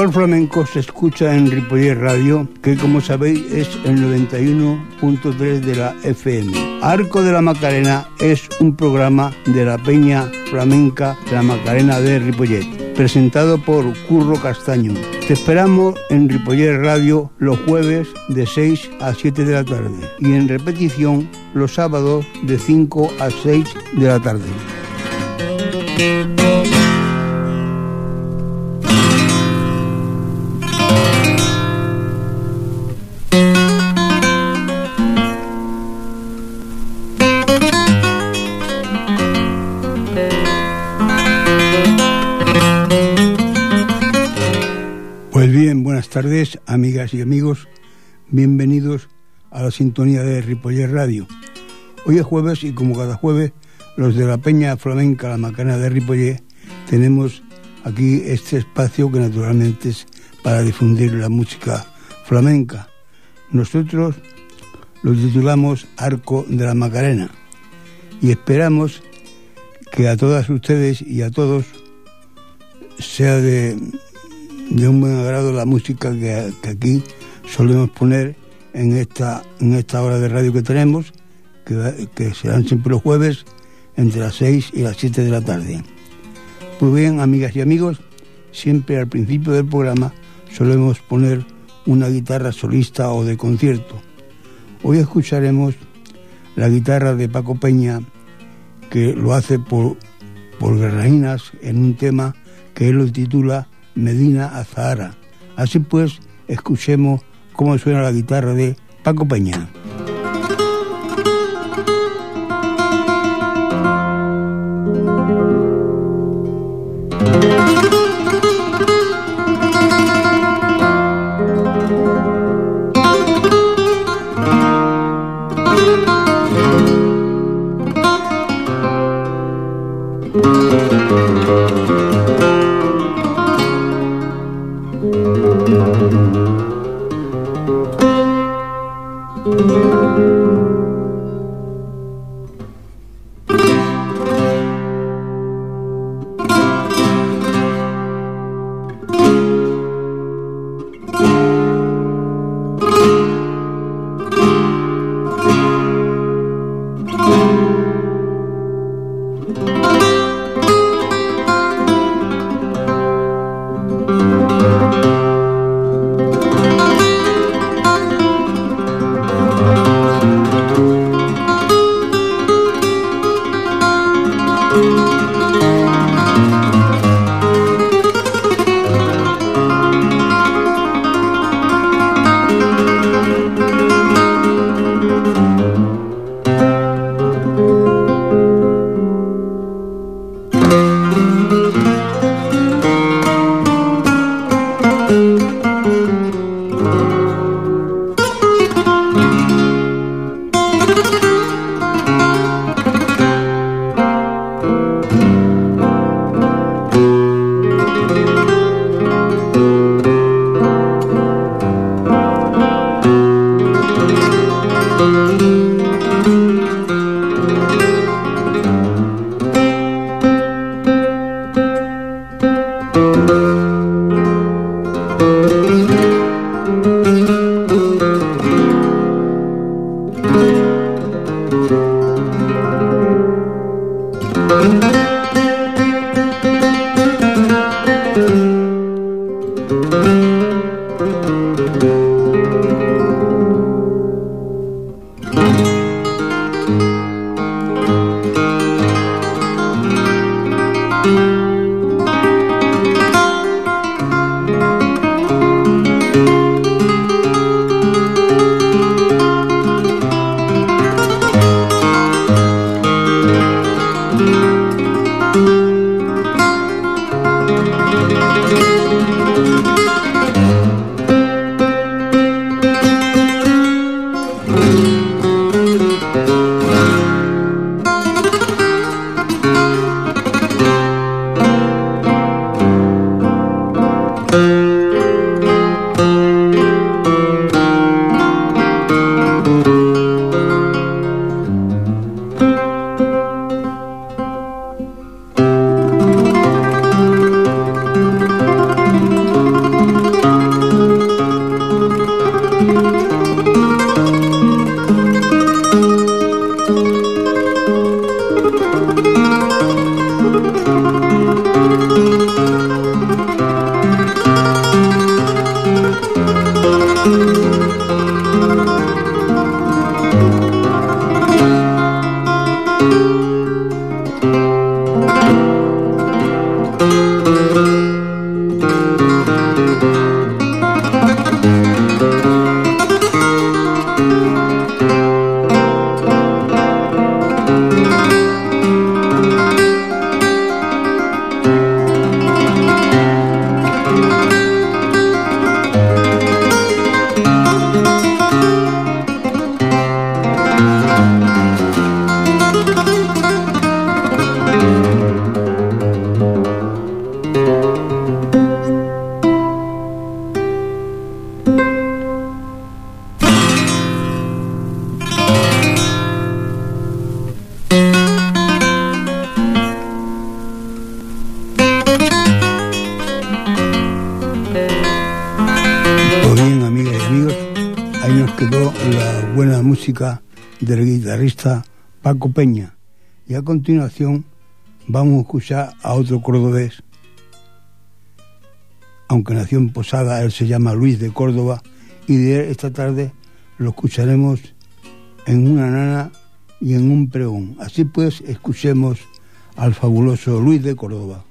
mejor flamenco se escucha en Ripollet Radio, que como sabéis es el 91.3 de la FM. Arco de la Macarena es un programa de la Peña Flamenca la Macarena de Ripollet, presentado por Curro Castaño. Te esperamos en Ripollet Radio los jueves de 6 a 7 de la tarde y en repetición los sábados de 5 a 6 de la tarde. Tardes, amigas y amigos. Bienvenidos a la sintonía de Ripoller Radio. Hoy es jueves y como cada jueves, los de la Peña Flamenca, la Macarena de Ripoller, tenemos aquí este espacio que naturalmente es para difundir la música flamenca. Nosotros lo titulamos Arco de la Macarena y esperamos que a todas ustedes y a todos sea de, de un buen agrado la música que, que, aquí solemos poner en esta, en esta hora de radio que tenemos, que, que serán siempre los jueves entre las 6 y las 7 de la tarde. Pues bien, amigas y amigos, siempre al principio del programa solemos poner una guitarra solista o de concierto. Hoy escucharemos la guitarra de Paco Peña, que lo hace por, por Guerrainas en un tema que él lo titula Medina Azahara. Así pues, escuchemos cómo suena la guitarra de Paco Peña. Quedó la buena música del guitarrista Paco Peña. Y a continuación vamos a escuchar a otro cordobés. Aunque nació en Posada, él se llama Luis de Córdoba y de esta tarde lo escucharemos en una nana y en un pregón. Así pues, escuchemos al fabuloso Luis de Córdoba.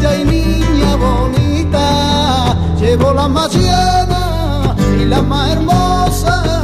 bella y niña bonita, llevo la más llena y la más hermosa.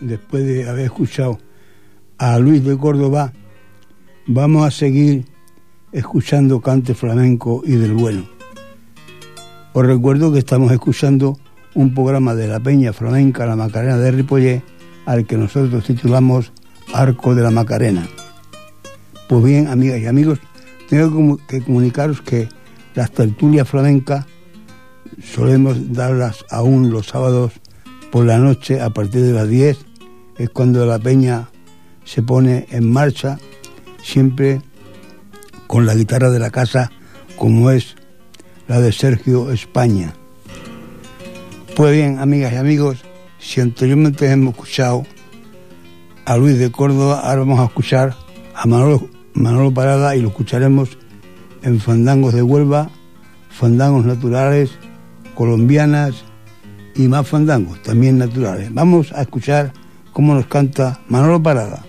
después de haber escuchado a Luis de Córdoba, vamos a seguir escuchando cante flamenco y del bueno. Os recuerdo que estamos escuchando un programa de la Peña Flamenca La Macarena de Ripollé, al que nosotros titulamos Arco de la Macarena. Pues bien, amigas y amigos, tengo que comunicaros que las tertulias flamencas solemos darlas aún los sábados por la noche a partir de las 10 es cuando la peña se pone en marcha, siempre con la guitarra de la casa como es la de Sergio España. Pues bien, amigas y amigos, si anteriormente hemos escuchado a Luis de Córdoba, ahora vamos a escuchar a Manolo, Parada y lo escucharemos en Fandangos de Huelva, Fandangos Naturales, Colombianas, y más fandangos, también naturales. Vamos a escuchar cómo nos canta Manolo Parada.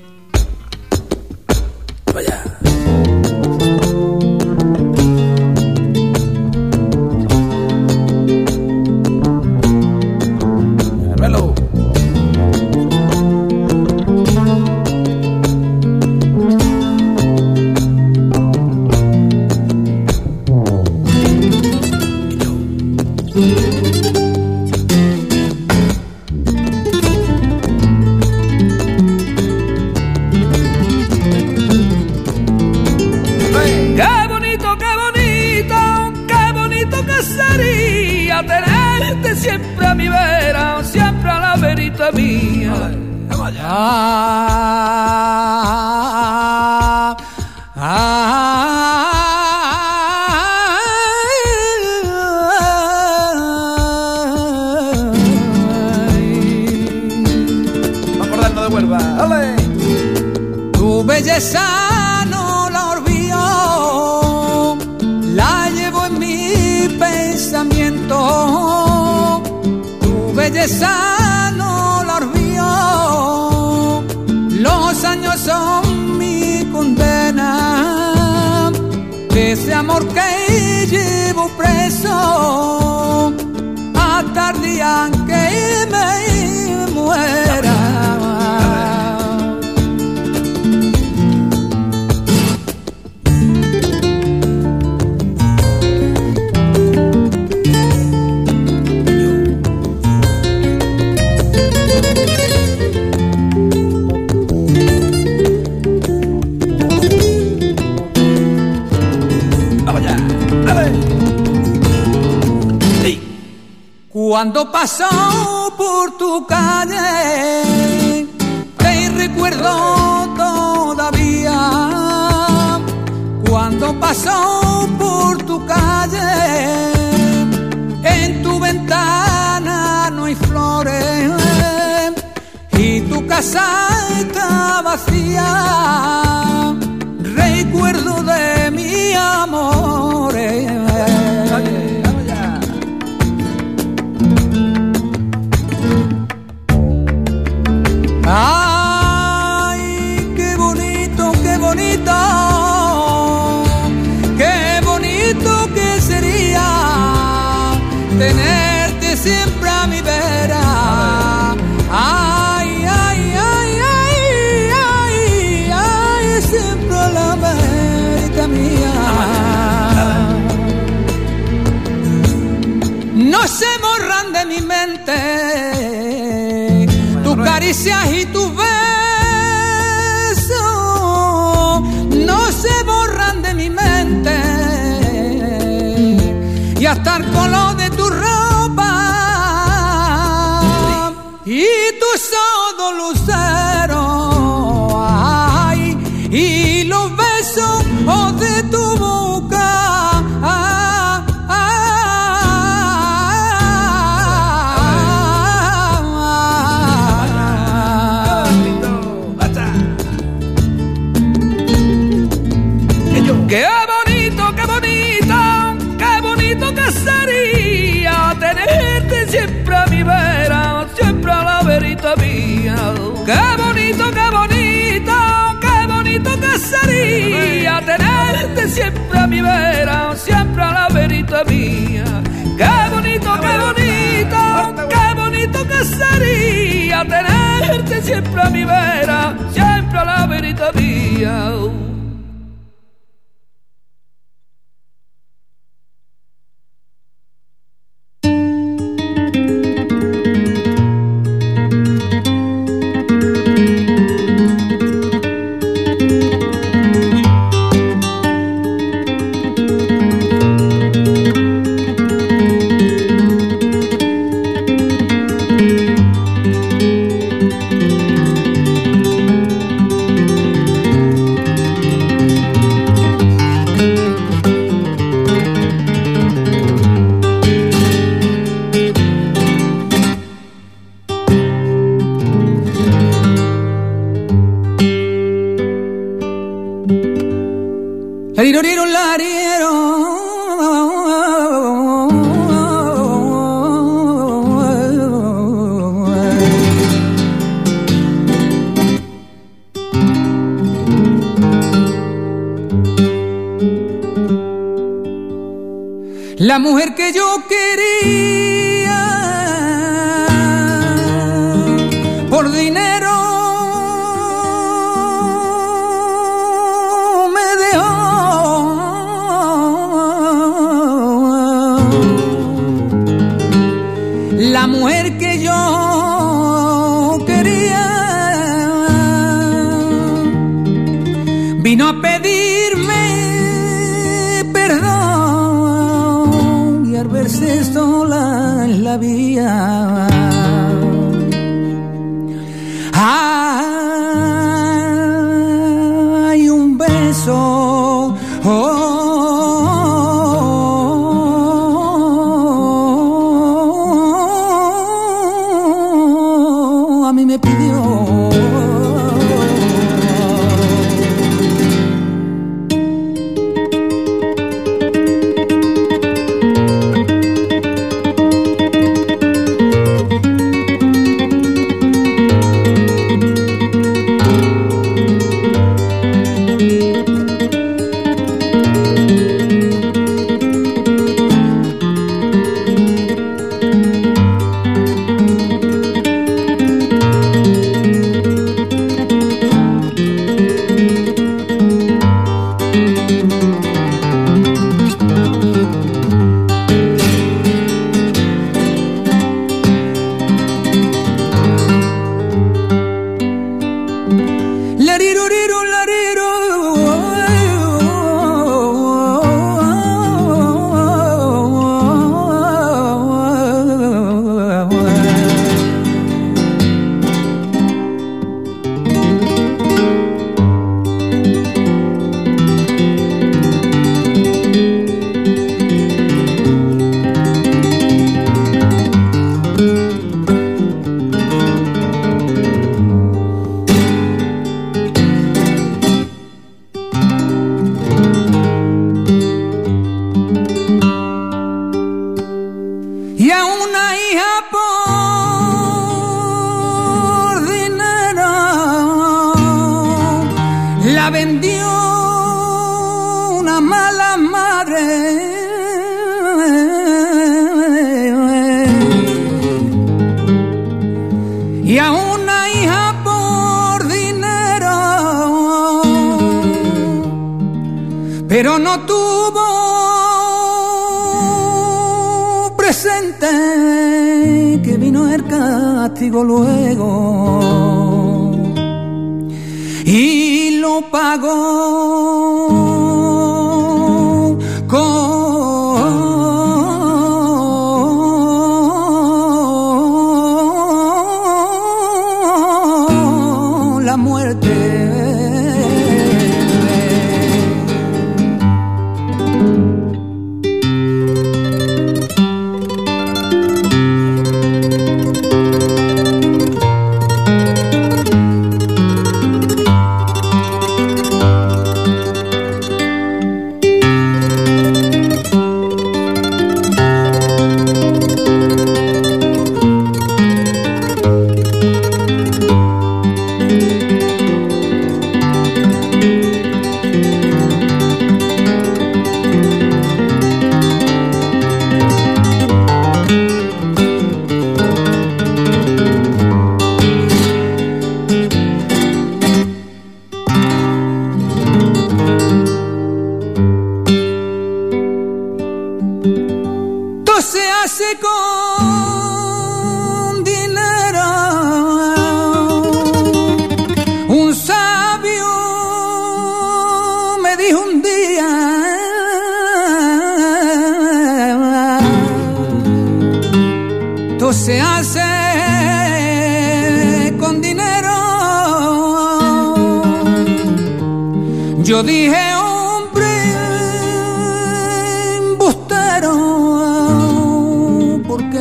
Cuando pasó por tu calle, te recuerdo todavía. Cuando pasó por tu calle, en tu ventana no hay flores y tu casa está vacía mía. Qué bonito, qué bonito, qué bonito que sería tenerte siempre a mi vera, siempre a la verita mía. La mujer que yo quería.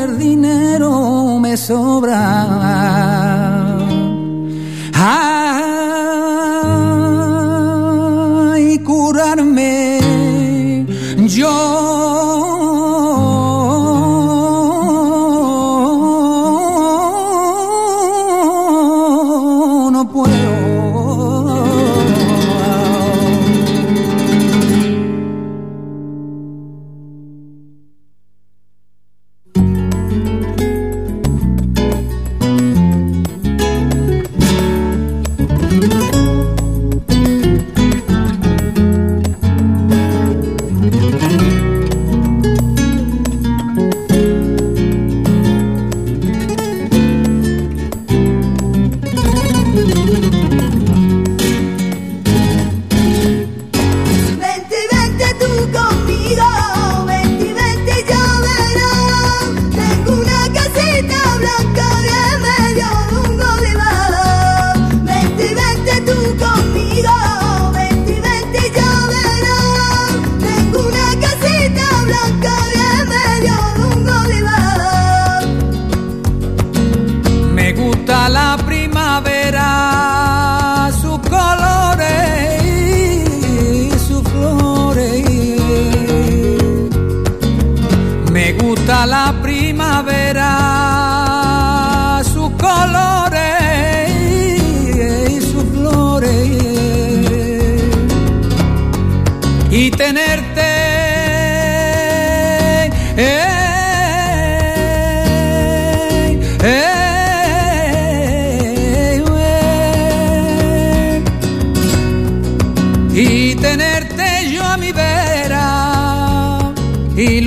tener dinero me sobra. Ah,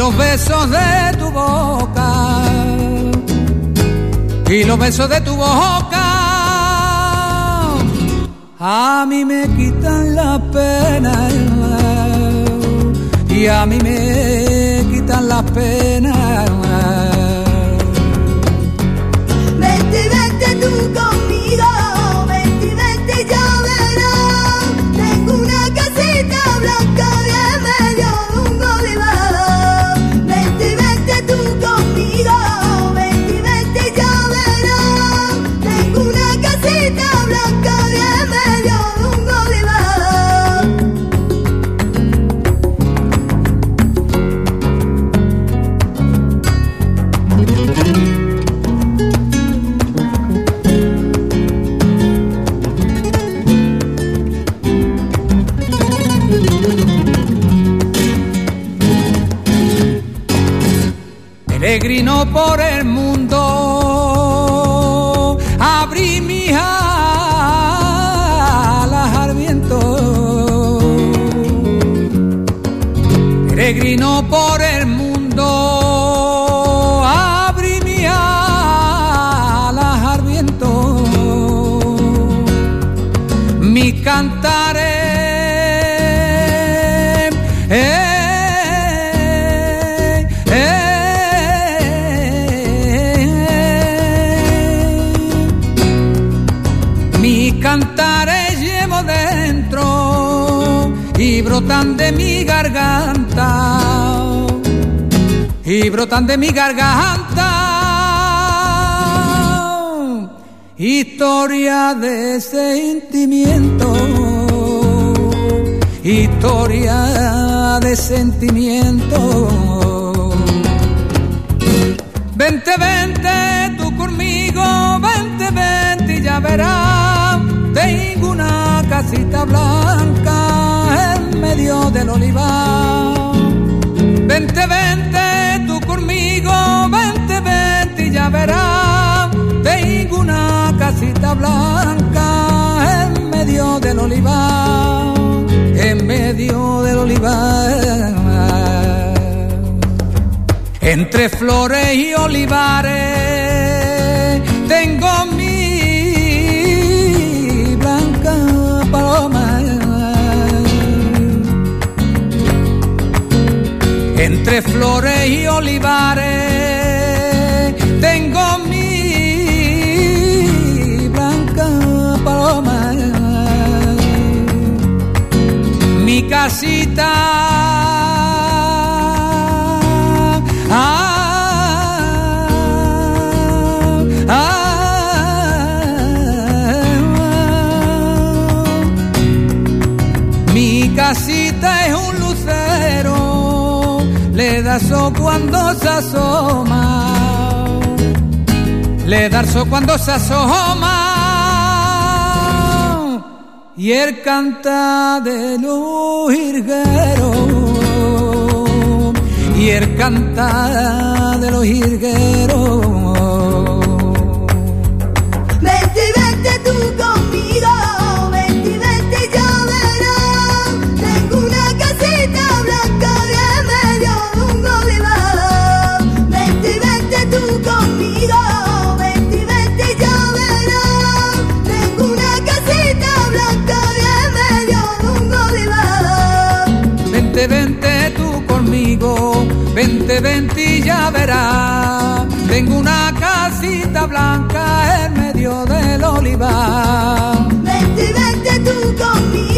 los besos de tu boca. Y los besos de tu boca. A mí me quitan la pena y a mí me quitan las penas por el mundo, abrí mi alas al viento, peregrino por el y brotan de mi garganta historia de sentimiento historia de sentimiento vente vente tú conmigo vente vente y ya verás tengo una casita blanca medio del olivar. Vente, vente, Tengo una casita blanca en medio del olivar, en medio del olivar. Entre flores y olivares tengo mi blanca paloma entre flores y olivares tengo mi blanca paloma, mi casita. Ah, mi casita es un le da so cuando se asoma, le da so cuando se asoma, y él canta de los hirgueros, y él canta de los hirgueros. Vente, vente y ya verás. Tengo una casita blanca en medio del olivar. Vente, vente tú conmigo.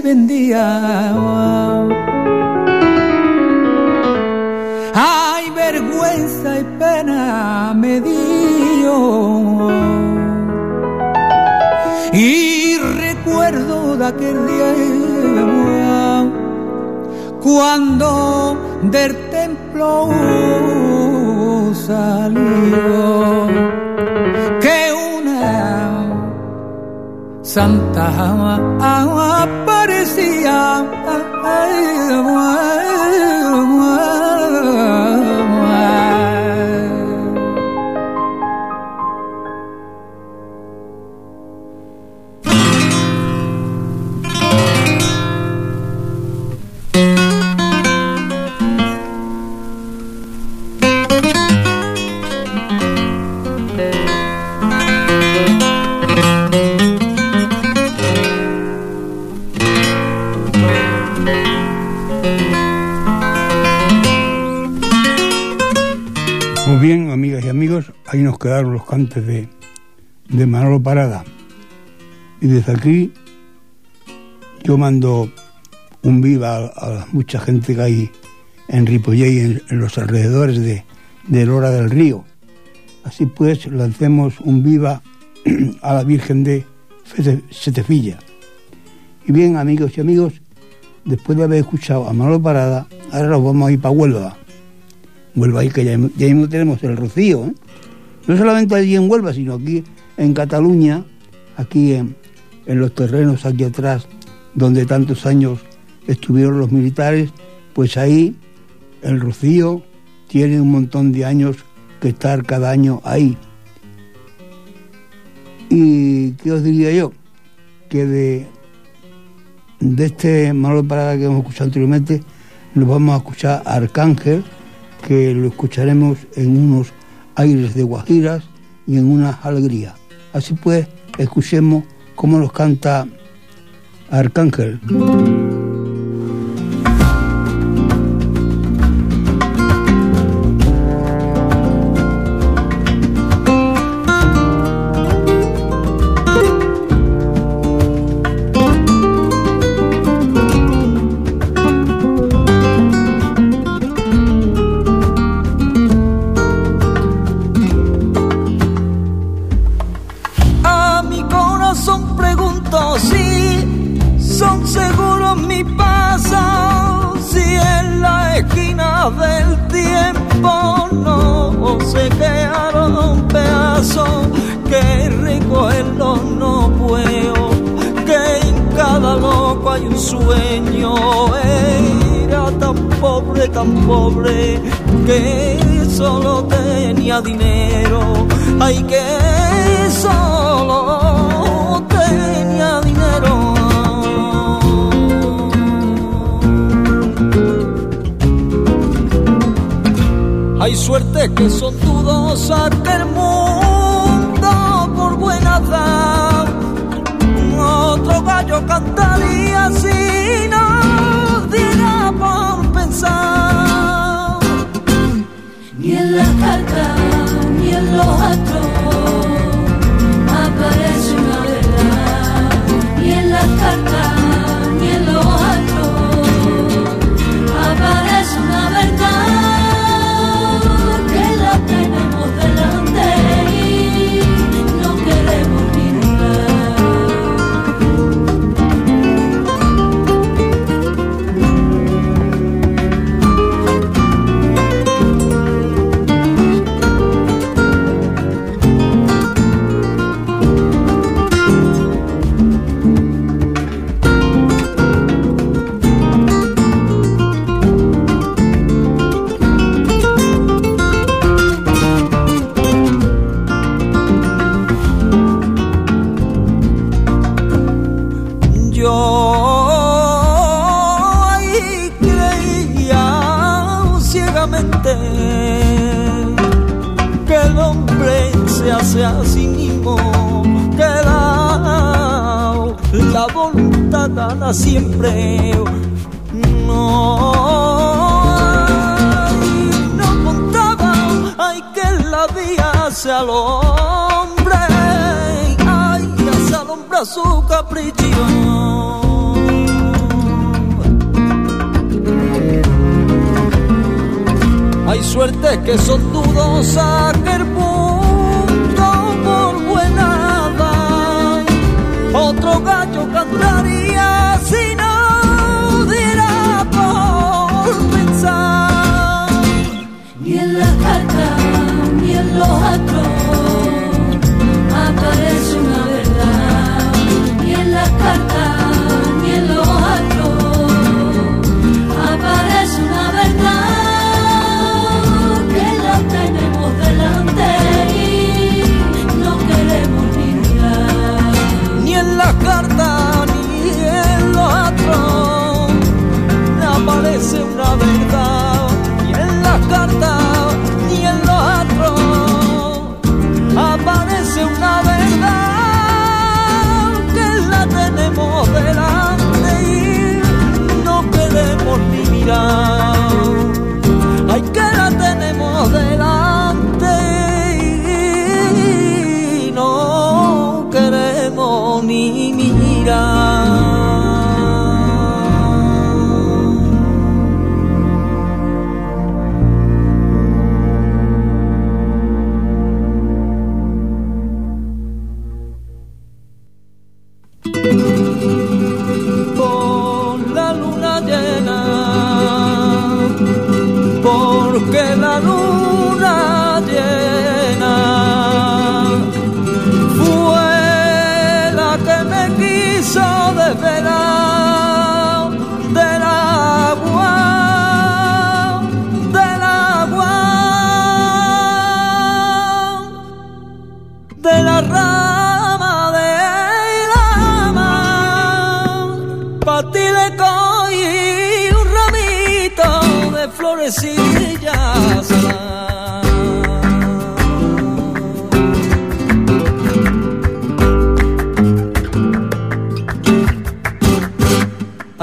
Se. Ay, vergüenza y pena me dio. Y recuerdo de aquel día cuando del templo salió Santa aparecía. Ahí nos quedaron los cantes de, de Manolo Parada. Y desde aquí yo mando un viva a, mucha gente que hay en Ripollé y en, los alrededores de, de Lora del Río. Así pues, lancemos un viva a la Virgen de Setefilla. Y bien, amigos y amigos, después de haber escuchado a Manolo Parada, ahora nos vamos a ir para Huelva. Huelva ahí que ya, ya mismo tenemos el rocío, ¿eh? No solamente allí en Huelva, sino aquí en Cataluña, aquí en, los terrenos aquí atrás, donde tantos años estuvieron los militares, pues ahí el Rocío tiene un montón de años que estar cada año ahí. Y qué os diría yo, que de, de este malo Parada que hemos escuchado anteriormente, nos vamos a escuchar a Arcángel, que lo escucharemos en unos aires de guajiras y en una alegría. Así pues, escuchemos cómo nos canta Arcángel. tan pobre que solo tenía dinero, ay que solo tenía dinero. Hay suerte que son dudosas del mundo carta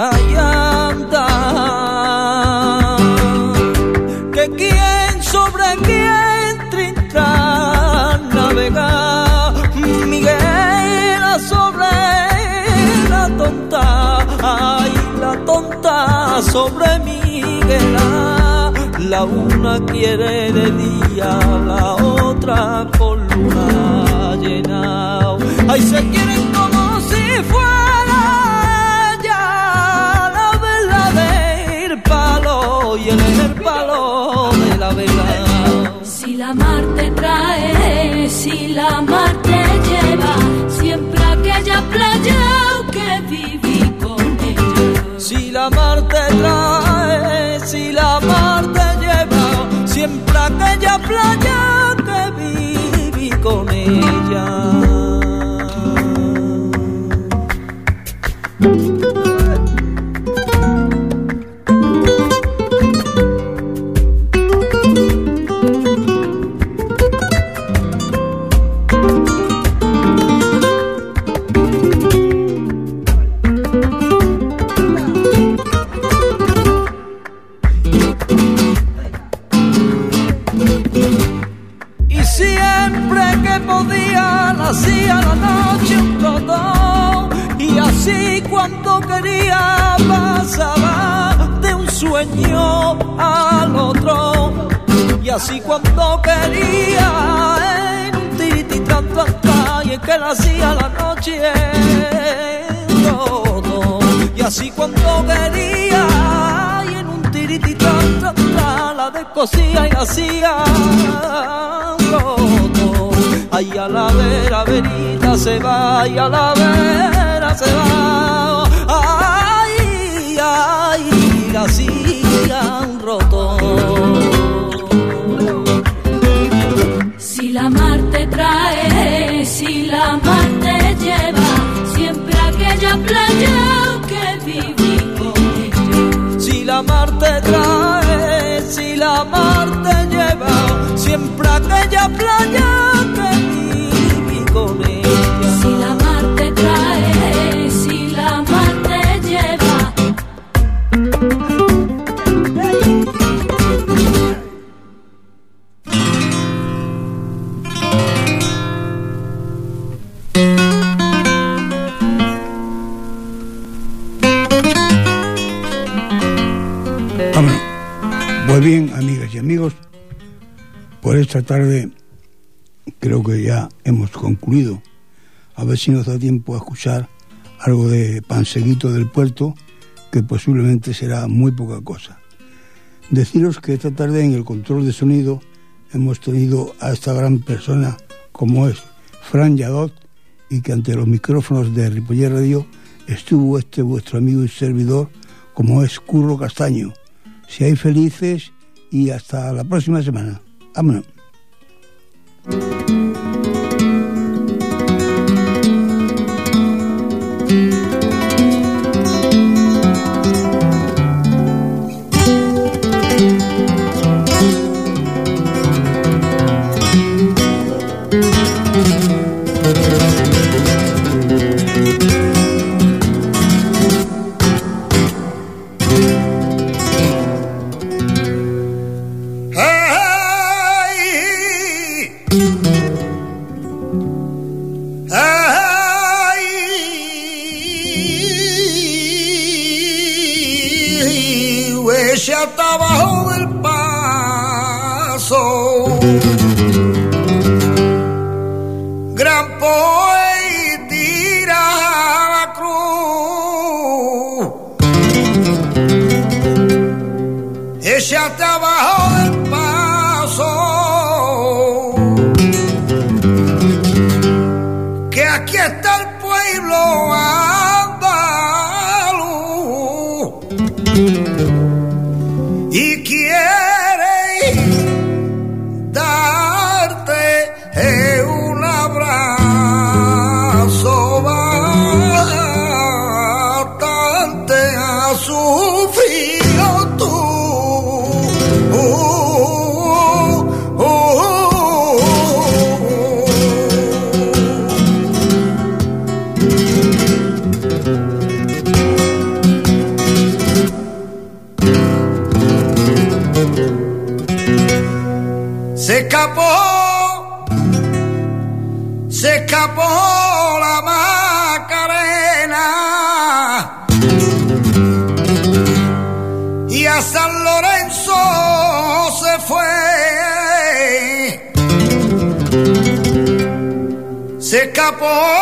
allá que quien sobre quien trinca navega Miguel sobre la tonta ay la tonta sobre Miguel la una quiere de día la otra con luna llena. Ay se quieren como si fuera y en el palo de la vela. Si la mar te trae, si la mar te lleva, siempre aquella playa oh, que viví con ella. Si la mar te trae, si la mar te lleva, siempre aquella playa que viví con ella. Así cuando quería en un tran, Y es que la hacía la noche un trotón Y así cuando quería en un tran, La descosía y hacía roto Ay, a la vera, verita se va, y a la vera se va. Ay, ay, la hacían roto. Mar te lleva, siempre a aquella playa esta tarde creo que ya hemos concluido. A ver si nos da tiempo a escuchar algo de Panseguito del Puerto, que posiblemente será muy poca cosa. Deciros que esta tarde en el control de sonido hemos tenido a esta gran persona como es Fran Yadot y que ante los micrófonos de Ripoller Radio estuvo este vuestro amigo y servidor como es Curro Castaño. Seáis felices y hasta la próxima semana. Vámonos. Se escapó